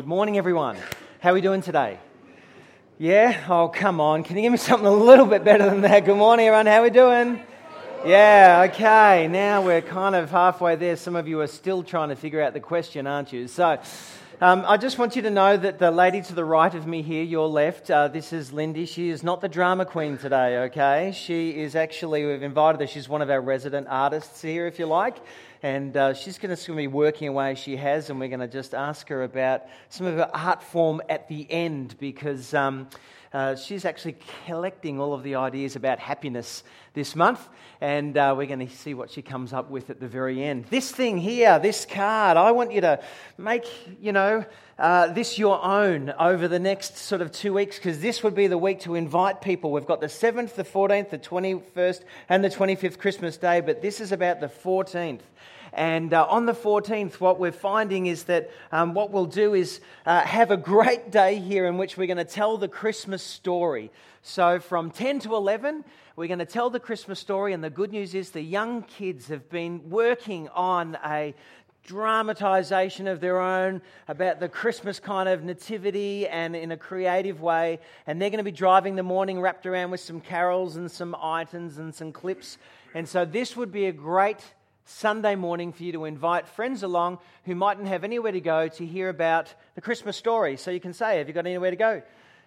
Good morning, everyone. How are we doing today? Yeah? Oh, come on. Can you give me something a little bit better than that? Good morning, everyone. How are we doing? Yeah, okay. Now we're kind of halfway there. Some of you are still trying to figure out the question, aren't you? So, um, I just want you to know that the lady to the right of me here, your left, uh, this is Lindy. She is not the drama queen today, okay? She is actually, we've invited her, she's one of our resident artists here, if you like. And uh, she's going to be working away she has, and we're going to just ask her about some of her art form at the end because um, uh, she's actually collecting all of the ideas about happiness this month, and uh, we're going to see what she comes up with at the very end. This thing here, this card, I want you to make, you know, uh, this your own over the next sort of two weeks because this would be the week to invite people. We've got the 7th, the 14th, the 21st, and the 25th Christmas Day, but this is about the 14th. And uh, on the 14th, what we're finding is that um, what we'll do is uh, have a great day here in which we're going to tell the Christmas story. So from 10 to 11, we're going to tell the Christmas story. And the good news is the young kids have been working on a dramatization of their own about the Christmas kind of nativity and in a creative way. And they're going to be driving the morning wrapped around with some carols and some items and some clips. And so this would be a great Sunday morning for you to invite friends along who mightn't have anywhere to go to hear about the Christmas story. So you can say, Have you got anywhere to go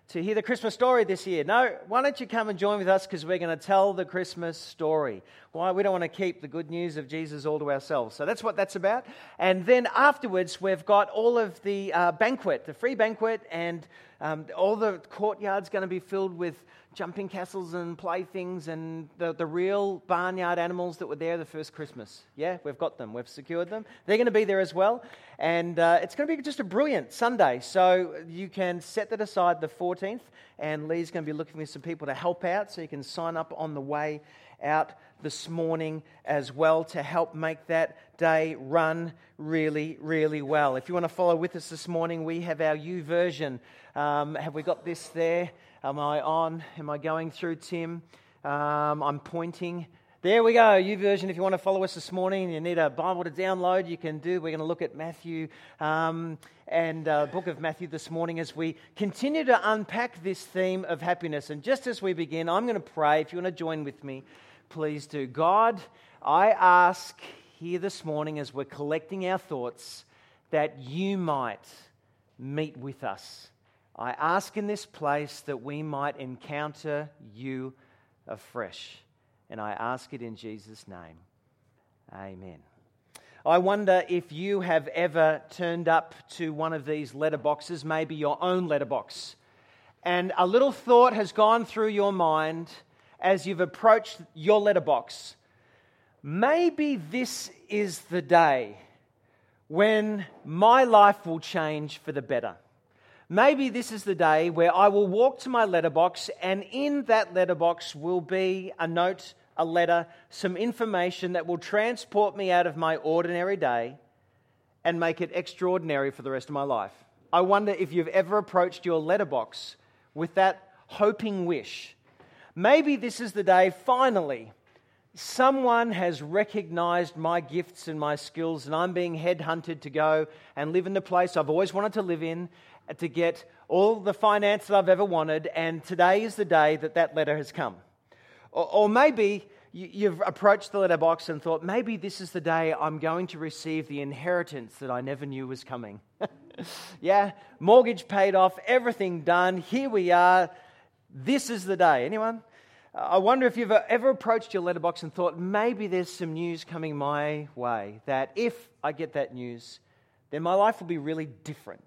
to hear the Christmas story this year? No, why don't you come and join with us because we're going to tell the Christmas story. Why? We don't want to keep the good news of Jesus all to ourselves. So that's what that's about. And then afterwards, we've got all of the uh, banquet, the free banquet, and um, all the courtyard's going to be filled with jumping castles and playthings and the, the real barnyard animals that were there the first Christmas. Yeah, we've got them, we've secured them. They're going to be there as well. And uh, it's going to be just a brilliant Sunday. So you can set that aside the 14th, and Lee's going to be looking for some people to help out so you can sign up on the way out this morning as well to help make that day run really, really well. If you want to follow with us this morning, we have our YouVersion. Um, have we got this there? Am I on? Am I going through, Tim? Um, I'm pointing. There we go, YouVersion, If you want to follow us this morning, you need a Bible to download, you can do. We're going to look at Matthew um, and uh, book of Matthew this morning as we continue to unpack this theme of happiness. And just as we begin, I'm going to pray. If you want to join with me, please do. God, I ask here this morning as we're collecting our thoughts that you might meet with us I ask in this place that we might encounter you afresh. And I ask it in Jesus' name. Amen. I wonder if you have ever turned up to one of these letterboxes, maybe your own letterbox, and a little thought has gone through your mind as you've approached your letterbox. Maybe this is the day when my life will change for the better. Maybe this is the day where I will walk to my letterbox, and in that letterbox will be a note, a letter, some information that will transport me out of my ordinary day and make it extraordinary for the rest of my life. I wonder if you've ever approached your letterbox with that hoping wish. Maybe this is the day, finally, someone has recognized my gifts and my skills, and I'm being headhunted to go and live in the place I've always wanted to live in to get all the finance that I've ever wanted, and today is the day that that letter has come. Or, maybe you've approached the letterbox and thought, maybe this is the day I'm going to receive the inheritance that I never knew was coming. yeah, mortgage paid off, everything done. Here we are. This is the day. Anyone? I wonder if you've ever approached your letterbox and thought, maybe there's some news coming my way that if I get that news, then my life will be really different.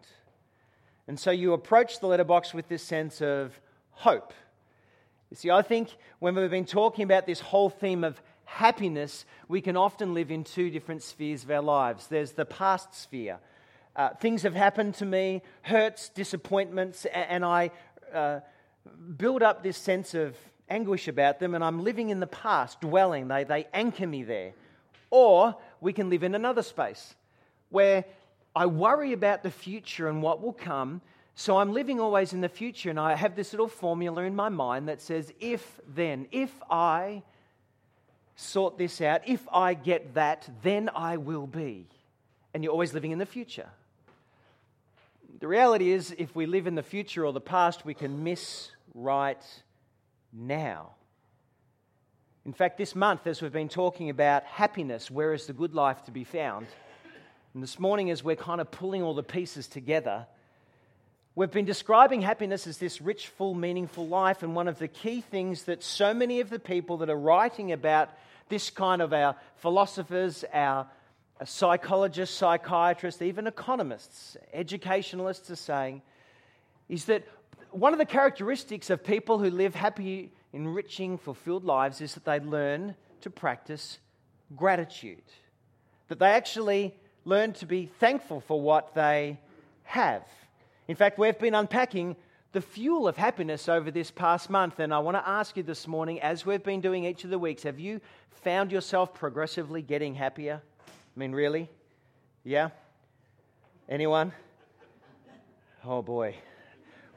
And so you approach the letterbox with this sense of hope. You see, I think when we've been talking about this whole theme of happiness, we can often live in two different spheres of our lives. There's the past sphere. Uh, things have happened to me, hurts, disappointments, and I uh, build up this sense of anguish about them, and I'm living in the past, dwelling. They, they anchor me there. Or we can live in another space where I worry about the future and what will come. So I'm living always in the future, and I have this little formula in my mind that says, if then, if I sort this out, if I get that, then I will be. And you're always living in the future. the reality is, if we live in the future or the past, we can miss right now. In fact, this month, as we've been talking about happiness, where is the good life to be found? And this morning, as we're kind of pulling all the pieces together, we've been describing happiness as this rich, full, meaningful life. And one of the key things that so many of the people that are writing about this kind of our philosophers, our psychologists, psychiatrists, even economists, educationalists are saying is that one of the characteristics of people who live happy, enriching, fulfilled lives is that they learn to practice gratitude. That they actually learn to be thankful for what they have. In fact, we've been unpacking the fuel of happiness over this past month, and I want to ask you this morning, as we've been doing each of the weeks, have you found yourself progressively getting happier? I mean, really? Yeah? Anyone? Oh boy.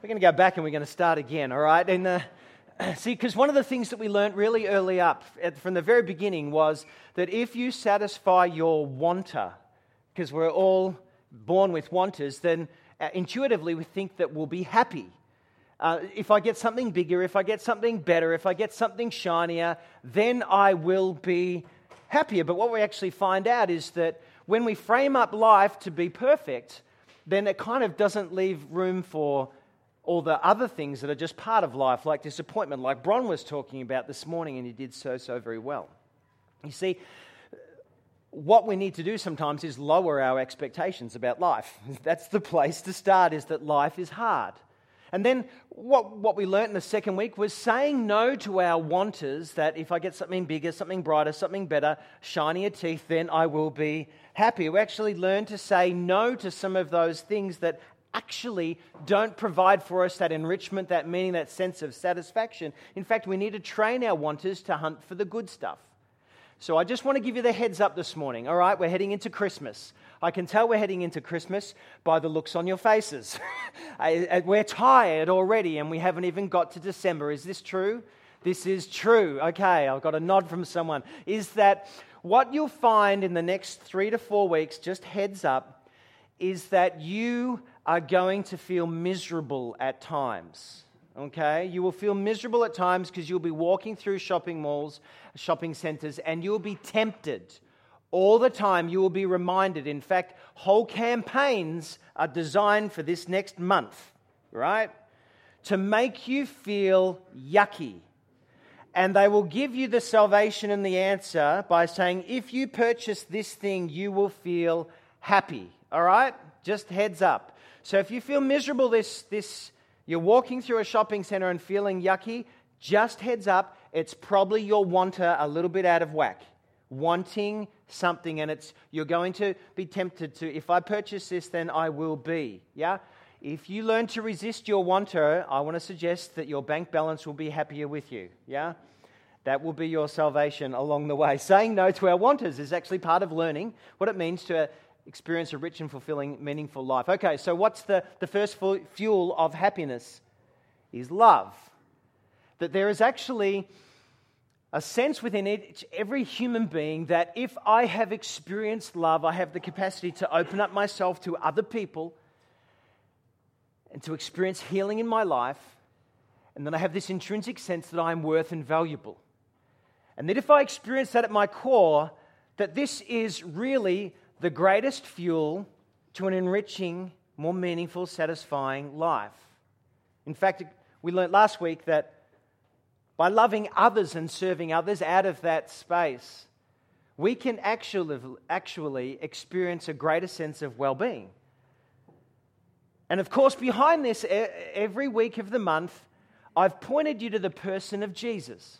We're going to go back and we're going to start again, all right? Uh, see, because one of the things that we learned really early up at, from the very beginning was that if you satisfy your wanter, because we're all born with wanters, then uh, intuitively we think that we'll be happy. Uh, if I get something bigger, if I get something better, if I get something shinier, then I will be happier. But what we actually find out is that when we frame up life to be perfect, then it kind of doesn't leave room for all the other things that are just part of life, like disappointment, like Bron was talking about this morning, and he did so, so very well. You see, what we need to do sometimes is lower our expectations about life. That's the place to start, is that life is hard. And then what, what we learnt in the second week was saying no to our wanters that if I get something bigger, something brighter, something better, shinier teeth, then I will be happy. We actually learn to say no to some of those things that actually don't provide for us that enrichment, that meaning, that sense of satisfaction. In fact, we need to train our wanters to hunt for the good stuff. So I just want to give you the heads up this morning. All right, we're heading into Christmas. I can tell we're heading into Christmas by the looks on your faces. we're tired already and we haven't even got to December. Is this true? This is true. Okay, I've got a nod from someone. Is that what you'll find in the next three to four weeks, just heads up, is that you are going to feel miserable at times. Okay? You will feel miserable at times because you'll be walking through shopping malls, shopping centers, and you'll be tempted all the time, you will be reminded. In fact, whole campaigns are designed for this next month, right? To make you feel yucky. And they will give you the salvation and the answer by saying, if you purchase this thing, you will feel happy. All right? Just heads up. So if you feel miserable this, this you're walking through a shopping center and feeling yucky, just heads up, it's probably your wanter a little bit out of whack. Wanting something and it's you're going to be tempted to if i purchase this then i will be yeah? If you learn to resist your wanter i want to suggest that your bank balance will be happier with you yeah? That will be your salvation along the way. Saying no to our wanters is actually part of learning what it means to experience a rich and fulfilling meaningful life okay so what's the, the first fuel of happiness is love that there is actually a sense within each, every human being that if I have experienced love, I have the capacity to open up myself to other people and to experience healing in my life. And then I have this intrinsic sense that I am worth and valuable. And that if I experience that at my core, that this is really the greatest fuel to an enriching, more meaningful, satisfying life. In fact, we learned last week that by loving others and serving others out of that space, we can actually, actually experience a greater sense of well being. And of course, behind this, every week of the month, I've pointed you to the person of Jesus.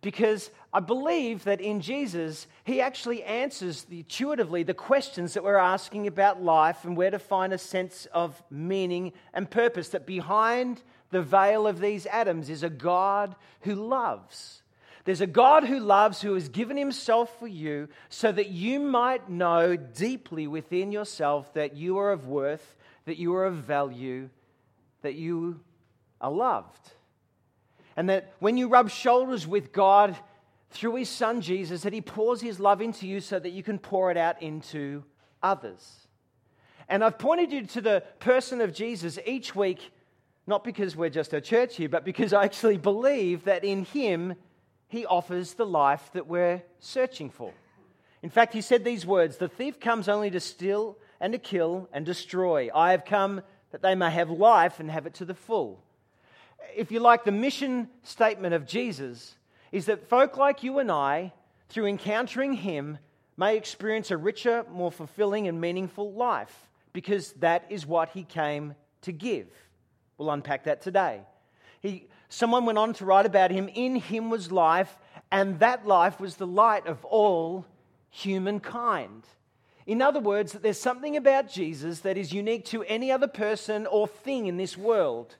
Because I believe that in Jesus, he actually answers the, intuitively the questions that we're asking about life and where to find a sense of meaning and purpose. That behind the veil of these atoms is a God who loves. There's a God who loves, who has given himself for you so that you might know deeply within yourself that you are of worth, that you are of value, that you are loved. And that when you rub shoulders with God through his son Jesus, that he pours his love into you so that you can pour it out into others. And I've pointed you to the person of Jesus each week, not because we're just a church here, but because I actually believe that in Him, He offers the life that we're searching for. In fact, He said these words The thief comes only to steal and to kill and destroy. I have come that they may have life and have it to the full. If you like, the mission statement of Jesus is that folk like you and I, through encountering Him, may experience a richer, more fulfilling, and meaningful life because that is what He came to give. We'll unpack that today. He, someone went on to write about Him In Him was life, and that life was the light of all humankind. In other words, that there's something about Jesus that is unique to any other person or thing in this world.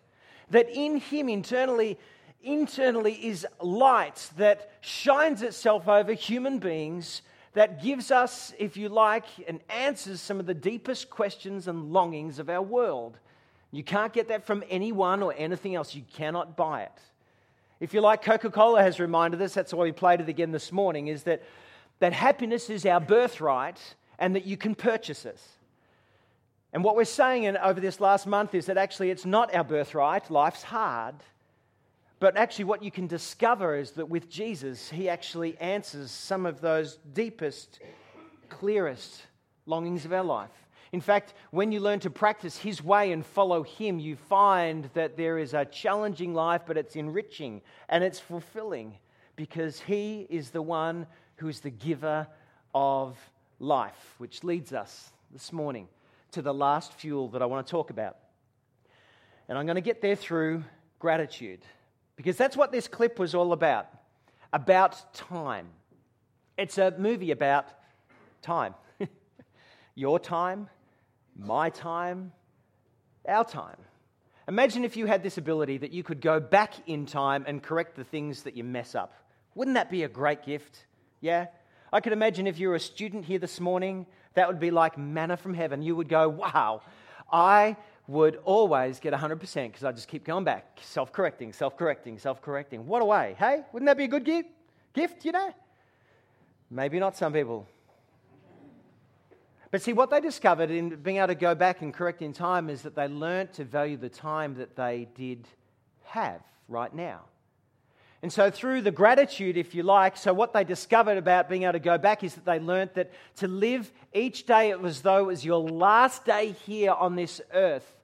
That in him internally, internally is light that shines itself over human beings, that gives us, if you like, and answers some of the deepest questions and longings of our world. You can't get that from anyone or anything else. You cannot buy it. If you like, Coca Cola has reminded us, that's why we played it again this morning, is that, that happiness is our birthright and that you can purchase it. And what we're saying in, over this last month is that actually it's not our birthright, life's hard. But actually, what you can discover is that with Jesus, he actually answers some of those deepest, clearest longings of our life. In fact, when you learn to practice His way and follow Him, you find that there is a challenging life, but it's enriching and it's fulfilling because He is the one who is the giver of life, which leads us this morning to the last fuel that I want to talk about. And I'm going to get there through gratitude, because that's what this clip was all about about time. It's a movie about time. Your time, my time, our time. Imagine if you had this ability that you could go back in time and correct the things that you mess up. Wouldn't that be a great gift? Yeah? I could imagine if you were a student here this morning, that would be like manna from heaven. You would go, wow, I would always get 100% because I just keep going back, self correcting, self correcting, self correcting. What a way. Hey, wouldn't that be a good gift? Gift, you know? Maybe not some people. But see, what they discovered in being able to go back and correct in time is that they learnt to value the time that they did have right now. And so, through the gratitude, if you like, so what they discovered about being able to go back is that they learnt that to live each day was though it was your last day here on this earth.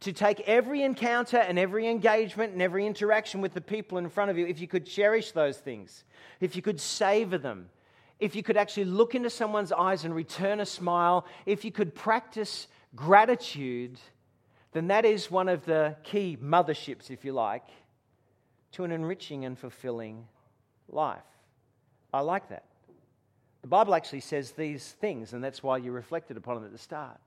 To take every encounter and every engagement and every interaction with the people in front of you, if you could cherish those things, if you could savor them, if you could actually look into someone's eyes and return a smile, if you could practice gratitude, then that is one of the key motherships, if you like to an enriching and fulfilling life. I like that. The Bible actually says these things, and that's why you reflected upon them at the start.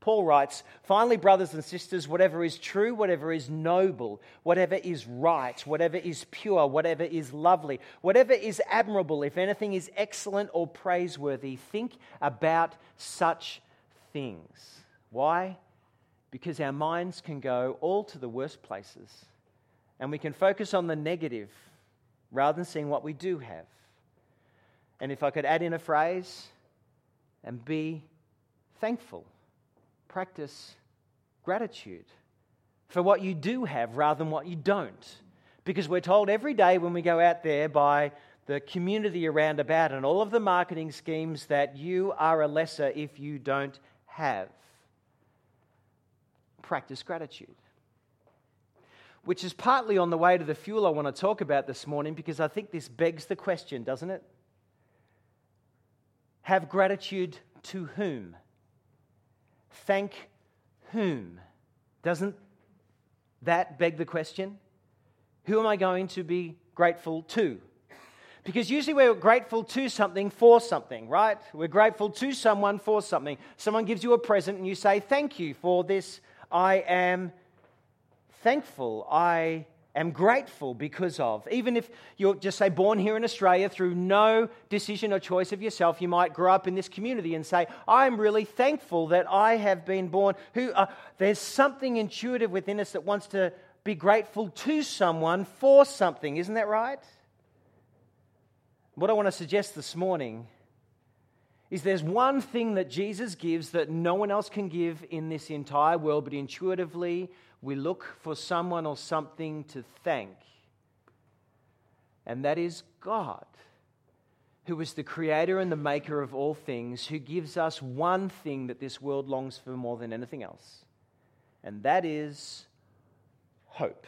Paul writes, Finally, brothers and sisters, whatever is true, whatever is noble, whatever is right, whatever is pure, whatever is lovely, whatever is admirable, if anything is excellent or praiseworthy, think about such things. Why? Because our minds can go all to the worst places and we can focus on the negative rather than seeing what we do have. And if I could add in a phrase, and be thankful, practice gratitude for what you do have rather than what you don't. Because we're told every day when we go out there by the community around about and all of the marketing schemes that you are a lesser if you don't have. Practice gratitude which is partly on the way to the fuel I want to talk about this morning because I think this begs the question, doesn't it? Have gratitude to whom? Thank whom? Doesn't that beg the question? Who am I going to be grateful to? Because usually we're grateful to something for something, right? We're grateful to someone for something. Someone gives you a present and you say, Thank you for this. I am thankful, I am grateful because of. Even if you're just say born here in Australia through no decision or choice of yourself, you might grow up in this community and say, I'm really thankful that I have been born. Who uh, there's something intuitive within us that wants to be grateful to someone for something, isn't that right? What I want to suggest this morning is there's one thing that Jesus gives that no one else can give in this entire world, but intuitively we look for someone or something to thank. And that is God, who is the creator and the maker of all things, who gives us one thing that this world longs for more than anything else, and that is hope.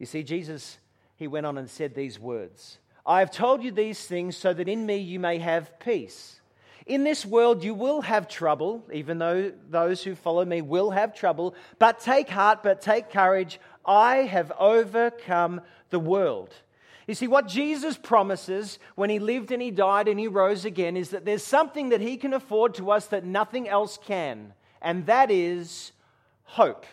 You see, Jesus, he went on and said these words I have told you these things so that in me you may have peace. In this world you will have trouble, even though those who follow me will have trouble. But take heart, but take courage. I have overcome the world. You see, what Jesus promises when he lived and he died and he rose again is that there's something that he can afford to us that nothing else can, and that is hope.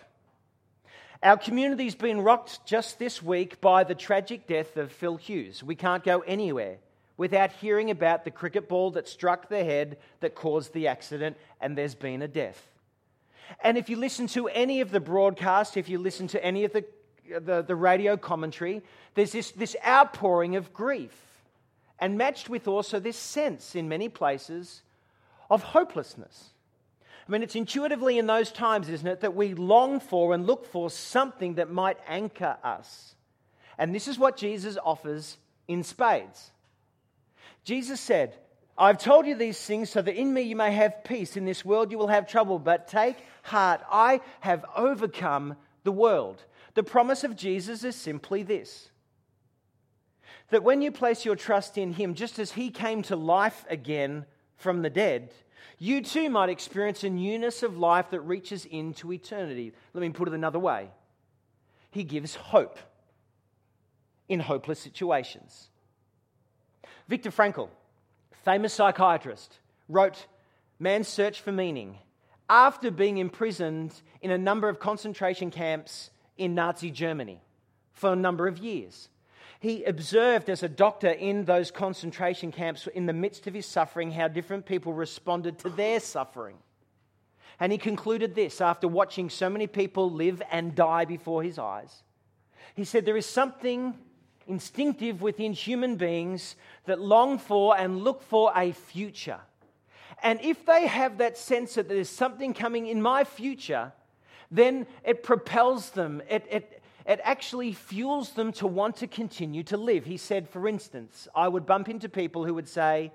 Our community's been rocked just this week by the tragic death of Phil Hughes. We can't go anywhere without hearing about the cricket ball that struck the head that caused the accident, and there's been a death. And if you listen to any of the broadcast, if you listen to any of the, the, the radio commentary, there's this, this outpouring of grief, and matched with also this sense in many places of hopelessness. I mean, it's intuitively in those times, isn't it, that we long for and look for something that might anchor us. And this is what Jesus offers in spades. Jesus said, I've told you these things so that in me you may have peace. In this world you will have trouble, but take heart. I have overcome the world. The promise of Jesus is simply this that when you place your trust in Him, just as He came to life again from the dead, you too might experience a newness of life that reaches into eternity. Let me put it another way He gives hope in hopeless situations. Viktor Frankl, famous psychiatrist, wrote Man's Search for Meaning after being imprisoned in a number of concentration camps in Nazi Germany for a number of years. He observed as a doctor in those concentration camps, in the midst of his suffering, how different people responded to their suffering. And he concluded this after watching so many people live and die before his eyes. He said, There is something instinctive within human beings that long for and look for a future. And if they have that sense that there's something coming in my future, then it propels them, it, it, it actually fuels them to want to continue to live. He said, for instance, I would bump into people who would say,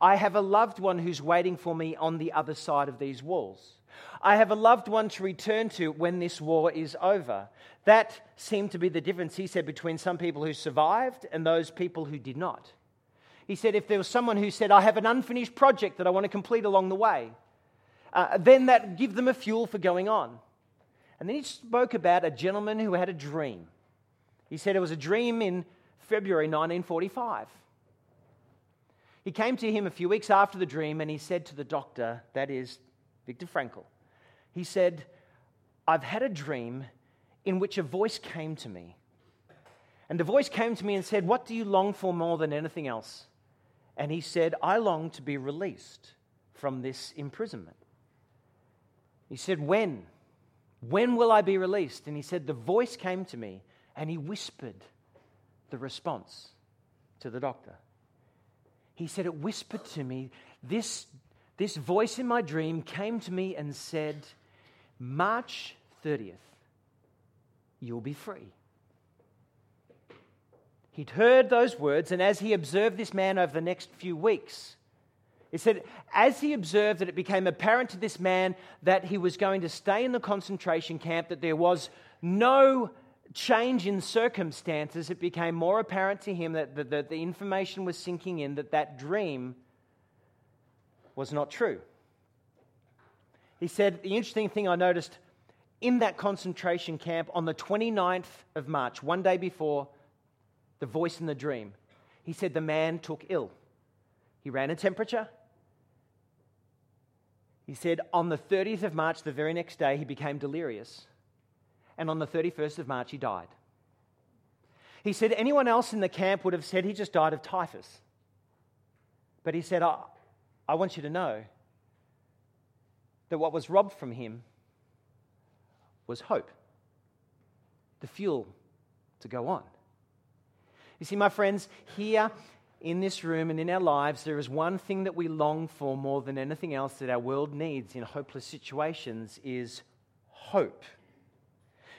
I have a loved one who's waiting for me on the other side of these walls. I have a loved one to return to when this war is over. That seemed to be the difference, he said, between some people who survived and those people who did not. He said, if there was someone who said, I have an unfinished project that I want to complete along the way, uh, then that give them a fuel for going on. And then he spoke about a gentleman who had a dream. He said it was a dream in February 1945. He came to him a few weeks after the dream and he said to the doctor, that is Viktor Frankl, he said, I've had a dream in which a voice came to me. And the voice came to me and said, What do you long for more than anything else? And he said, I long to be released from this imprisonment. He said, When? When will I be released? And he said, The voice came to me and he whispered the response to the doctor. He said, It whispered to me, This this voice in my dream came to me and said, March 30th, you'll be free. He'd heard those words, and as he observed this man over the next few weeks, it said, as he observed that it became apparent to this man that he was going to stay in the concentration camp, that there was no change in circumstances, it became more apparent to him that the, the information was sinking in that that dream was not true. He said, The interesting thing I noticed in that concentration camp on the 29th of March, one day before the voice in the dream, he said the man took ill. He ran a temperature. He said on the 30th of March, the very next day, he became delirious. And on the 31st of March, he died. He said anyone else in the camp would have said he just died of typhus. But he said, I want you to know that what was robbed from him was hope, the fuel to go on. You see, my friends, here in this room and in our lives, there is one thing that we long for more than anything else that our world needs in hopeless situations is hope.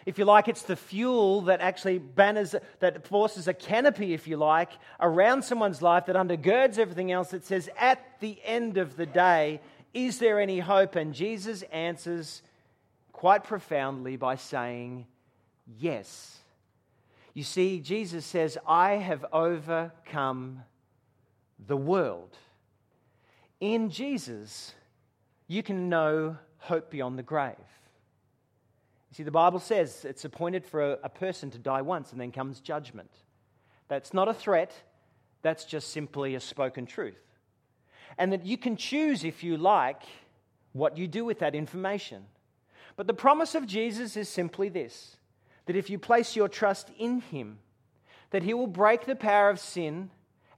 If you like, it's the fuel that actually banners, that forces a canopy, if you like, around someone's life that undergirds everything else that says, at the end of the day, is there any hope? And Jesus answers quite profoundly by saying, Yes. You see, Jesus says, I have overcome the world. In Jesus, you can know hope beyond the grave. You see, the Bible says it's appointed for a, a, person to die once and then comes judgment. That's not a threat, that's just simply a spoken truth. And that you can choose, if you like, what you do with that information. But the promise of Jesus is simply this that if you place your trust in Him, that He will break the power of sin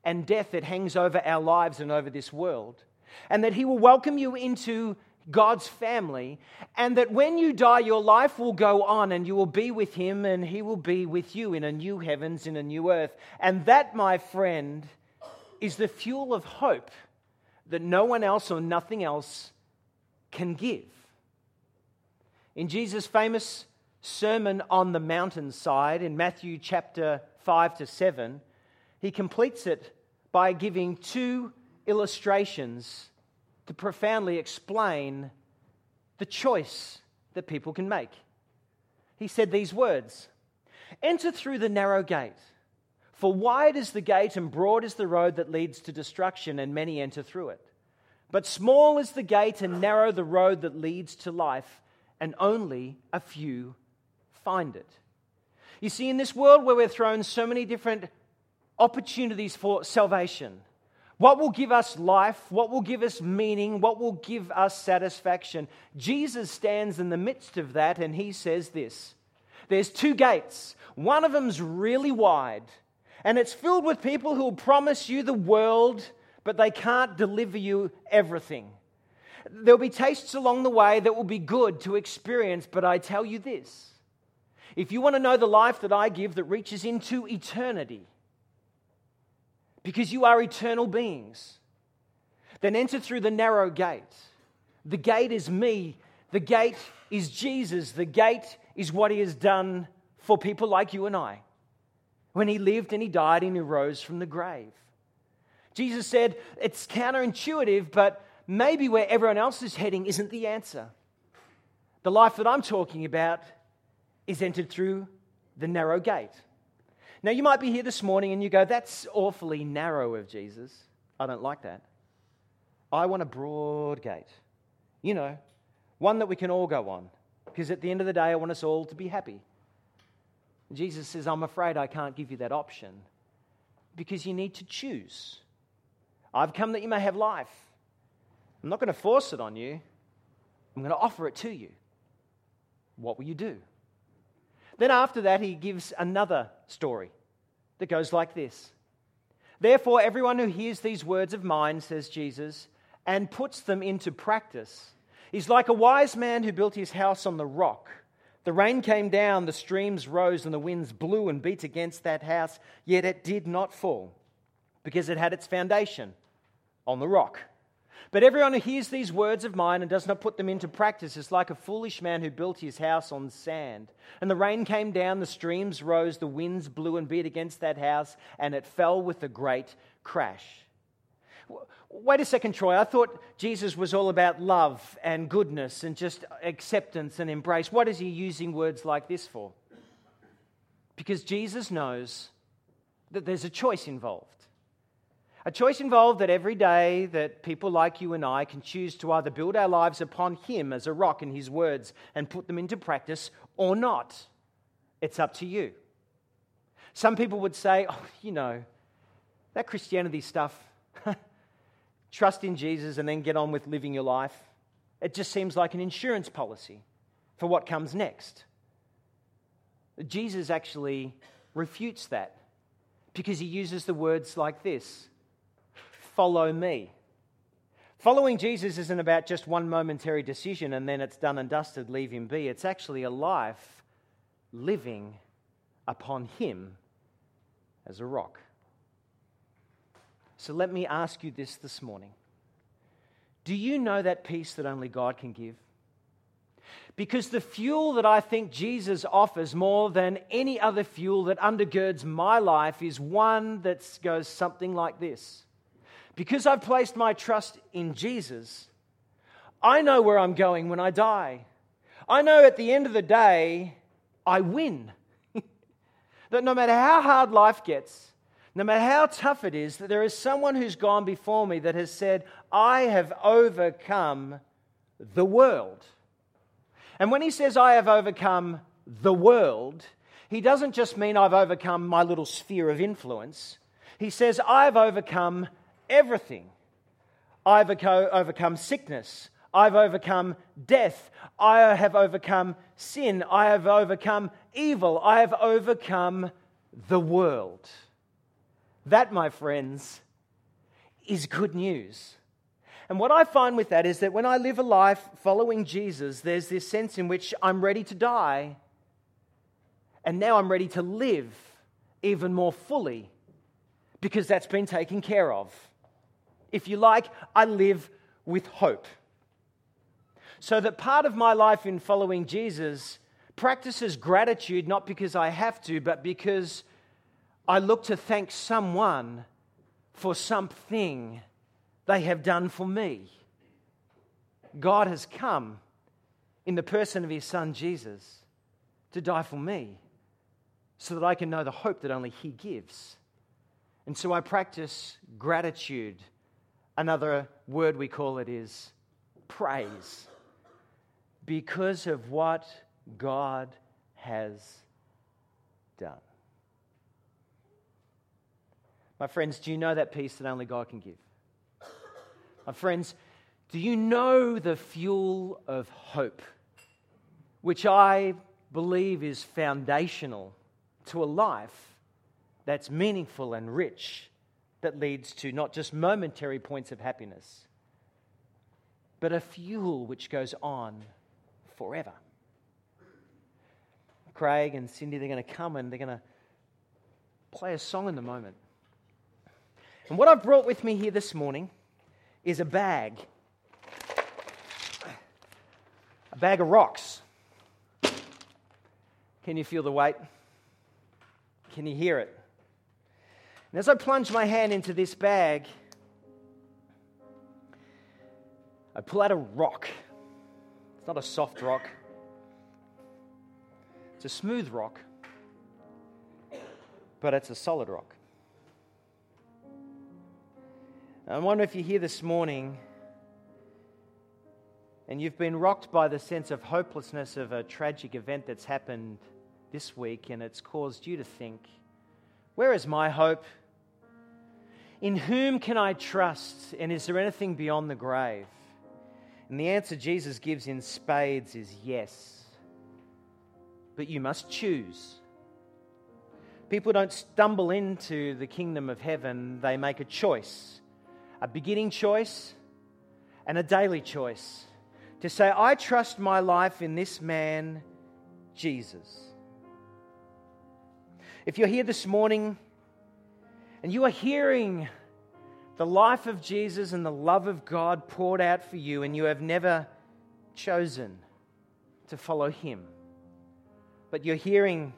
and death that hangs over our lives and over this world, and that He will welcome you into God's family, and that when you die, your life will go on and you will be with Him and He will be with you in a new heavens, in a new earth. And that, my friend, is the fuel of hope that no one else or nothing else can give. In Jesus' famous Sermon on the Mountainside in Matthew chapter 5 to 7, he completes it by giving two illustrations to profoundly explain the choice that people can make. He said these words Enter through the narrow gate, for wide is the gate and broad is the road that leads to destruction, and many enter through it. But small is the gate and narrow the road that leads to life, and only a few find it. You see, in this world where we're thrown so many different opportunities for salvation, what will give us life? What will give us meaning? What will give us satisfaction? Jesus stands in the midst of that and he says this There's two gates. One of them's really wide, and it's filled with people who will promise you the world, but they can't deliver you everything. There'll be tastes along the way that will be good to experience, but I tell you this if you want to know the life that I give that reaches into eternity, because you are eternal beings, then enter through the narrow gate. The gate is me, the gate is Jesus, the gate is what he has done for people like you and I when he lived and he died and he rose from the grave. Jesus said it's counterintuitive, but maybe where everyone else is heading isn't the answer. The life that I'm talking about is entered through the narrow gate. Now, you might be here this morning and you go, that's awfully narrow of Jesus. I don't like that. I want a broad gate, you know, one that we can all go on. Because at the end of the day, I want us all to be happy. Jesus says, I'm afraid I can't give you that option because you need to choose. I've come that you may have life. I'm not going to force it on you, I'm going to offer it to you. What will you do? Then after that, he gives another story that goes like this Therefore, everyone who hears these words of mine, says Jesus, and puts them into practice is like a wise man who built his house on the rock. The rain came down, the streams rose, and the winds blew and beat against that house, yet it did not fall, because it had its foundation on the rock. But everyone who hears these words of mine and does not put them into practice is like a foolish man who built his house on sand. And the rain came down, the streams rose, the winds blew and beat against that house, and it fell with a great crash. Wait a second, Troy. I thought Jesus was all about love and goodness and just acceptance and embrace. What is he using words like this for? Because Jesus knows that there's a choice involved. A choice involved that every day that people like you and I can choose to either build our lives upon Him as a rock in His words and put them into practice or not. It's up to you. Some people would say, oh, you know, that Christianity stuff, trust in Jesus and then get on with living your life. It just seems like an insurance policy for what comes next. Jesus actually refutes that because he uses the words like this follow me. Following Jesus isn't about just one momentary decision and then it's done and dusted, leave him be. It's actually a life living upon him as a rock. So let me ask you this this morning Do you know that peace that only God can give? Because the fuel that I think Jesus offers more than any other fuel that undergirds my life is one that goes something like this. Because I've placed my trust in Jesus, I know where I'm going when I die. I know at the end of the day, I win. that no matter how hard life gets, no matter how tough it is, that there is someone who's gone before me that has said, I have overcome the world. And when he says, I have overcome the world, he doesn't just mean I've overcome my little sphere of influence. He says, I've overcome everything. I've overcome sickness. I've overcome death. I have overcome sin. I have overcome evil. I have overcome the world. That, my friends, is good news. And what I find with that is that when I live a life following Jesus, there's this sense in which I'm ready to die. And now I'm ready to live even more fully because that's been taken care of. If you like, I live with hope. So that part of my life in following Jesus practices gratitude not because I have to, but because I look to thank someone for something they have done for me. God has come in the person of his son Jesus to die for me so that I can know the hope that only he gives. And so I practice gratitude. Another word we call it is praise because of what God has done. My friends, do you know that peace that only God can give? My friends, do you know the fuel of hope, which I believe is foundational to a life that's meaningful and rich, that leads to not just momentary points of happiness, but a fuel which goes on forever? Craig and Cindy, they're going to come and they're going to play a song in the moment. And what I've brought with me here this morning is a bag. A bag of rocks. Can you feel the weight? Can you hear it? And as I plunge my hand into this bag, I pull out a rock. It's not a soft rock, it's a smooth rock, but it's a solid rock. I wonder if you're here this morning and you've been rocked by the sense of hopelessness of a tragic event that's happened this week and it's caused you to think, where is my hope? In whom can I trust? And is there anything beyond the grave? And the answer Jesus gives in spades is yes. But you must choose. People don't stumble into the kingdom of heaven, they make a choice a beginning choice and a daily choice to say, I trust my life in this man, Jesus. If you're here this morning and you are hearing the life of Jesus and the love of God poured out for you, and you have never chosen to follow him, but you're hearing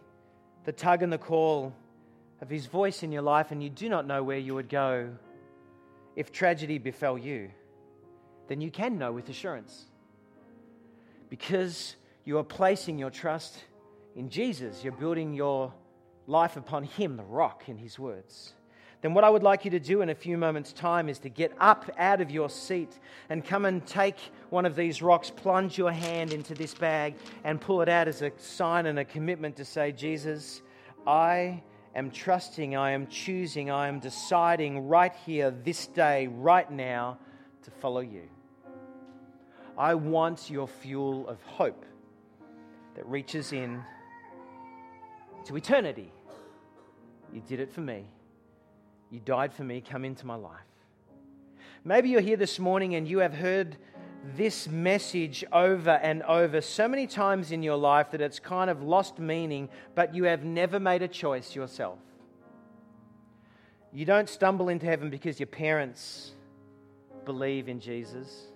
the tug and the call of his voice in your life, and you do not know where you would go if tragedy befell you, then you can know with assurance. Because you are placing your trust in Jesus, you're building your life upon Him, the rock, in His words. Then, what I would like you to do in a few moments' time is to get up out of your seat and come and take one of these rocks, plunge your hand into this bag, and pull it out as a sign and a commitment to say, Jesus, I am trusting, I am choosing, I am deciding right here, this day, right now, to follow you. I want your fuel of hope that reaches in to eternity. You did it for me. You died for me. Come into my life. Maybe you're here this morning and you have heard this message over and over so many times in your life that it's kind of lost meaning, but you have never made a choice yourself. You don't stumble into heaven because your parents believe in Jesus.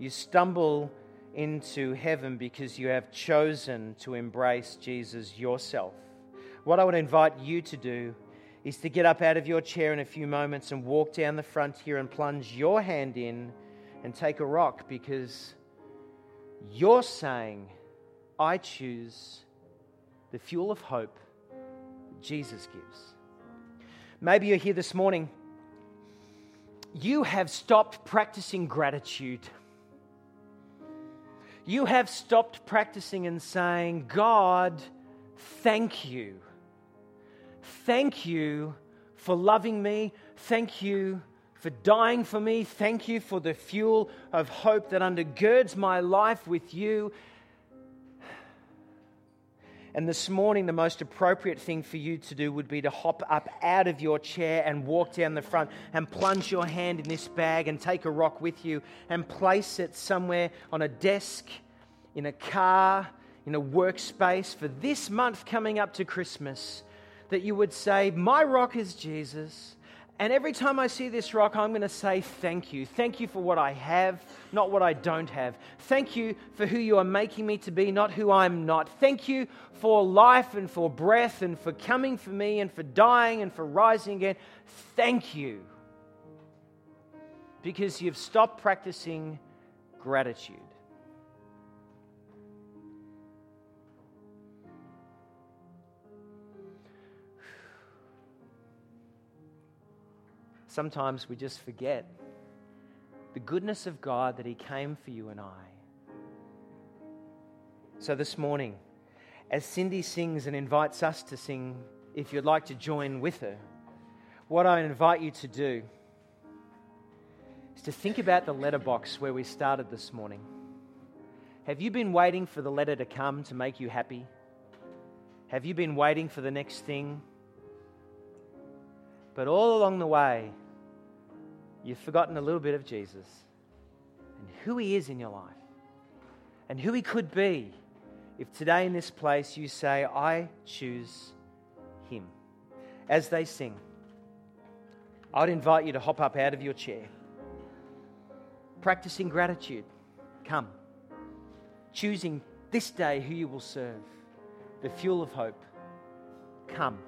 You stumble into heaven because you have chosen to embrace Jesus yourself. What I would invite you to do is to get up out of your chair in a few moments and walk down the front here and plunge your hand in and take a rock because you're saying, I choose the fuel of hope Jesus gives. Maybe you're here this morning. You have stopped practicing gratitude. You have stopped practicing and saying, God, thank you Thank you for loving me. Thank you for dying for me. Thank you for the fuel of hope that undergirds my life with you. And this morning, the most appropriate thing for you to do would be to hop up out of your chair and walk down the front and plunge your hand in this bag and take a rock with you and place it somewhere on a desk, in a car, in a workspace for this month coming up to Christmas that you would say, My rock is Jesus. And every time I see this rock, I'm going to say, Thank you. Thank you for what I have, not what I don't have. Thank you for who you are making me to be, not who I'm not. Thank you for life and for breath and for coming for me and for dying and for rising again. Thank you. Because you've stopped practicing gratitude. Sometimes we just forget the goodness of God that He came for you and I. So this morning, as Cindy sings and invites us to sing, if you'd like to join with her, what I invite you to do is to think about the letterbox where we started this morning. Have you been waiting for the letter to come to make you happy? Have you been waiting for the next thing? But all along the way, you've forgotten a little bit of Jesus and who he is in your life and who he could be if today in this place you say, I choose him. As they sing, I'd invite you to hop up out of your chair. Practicing gratitude. Come. Choosing this day who you will serve. The fuel of hope. Come.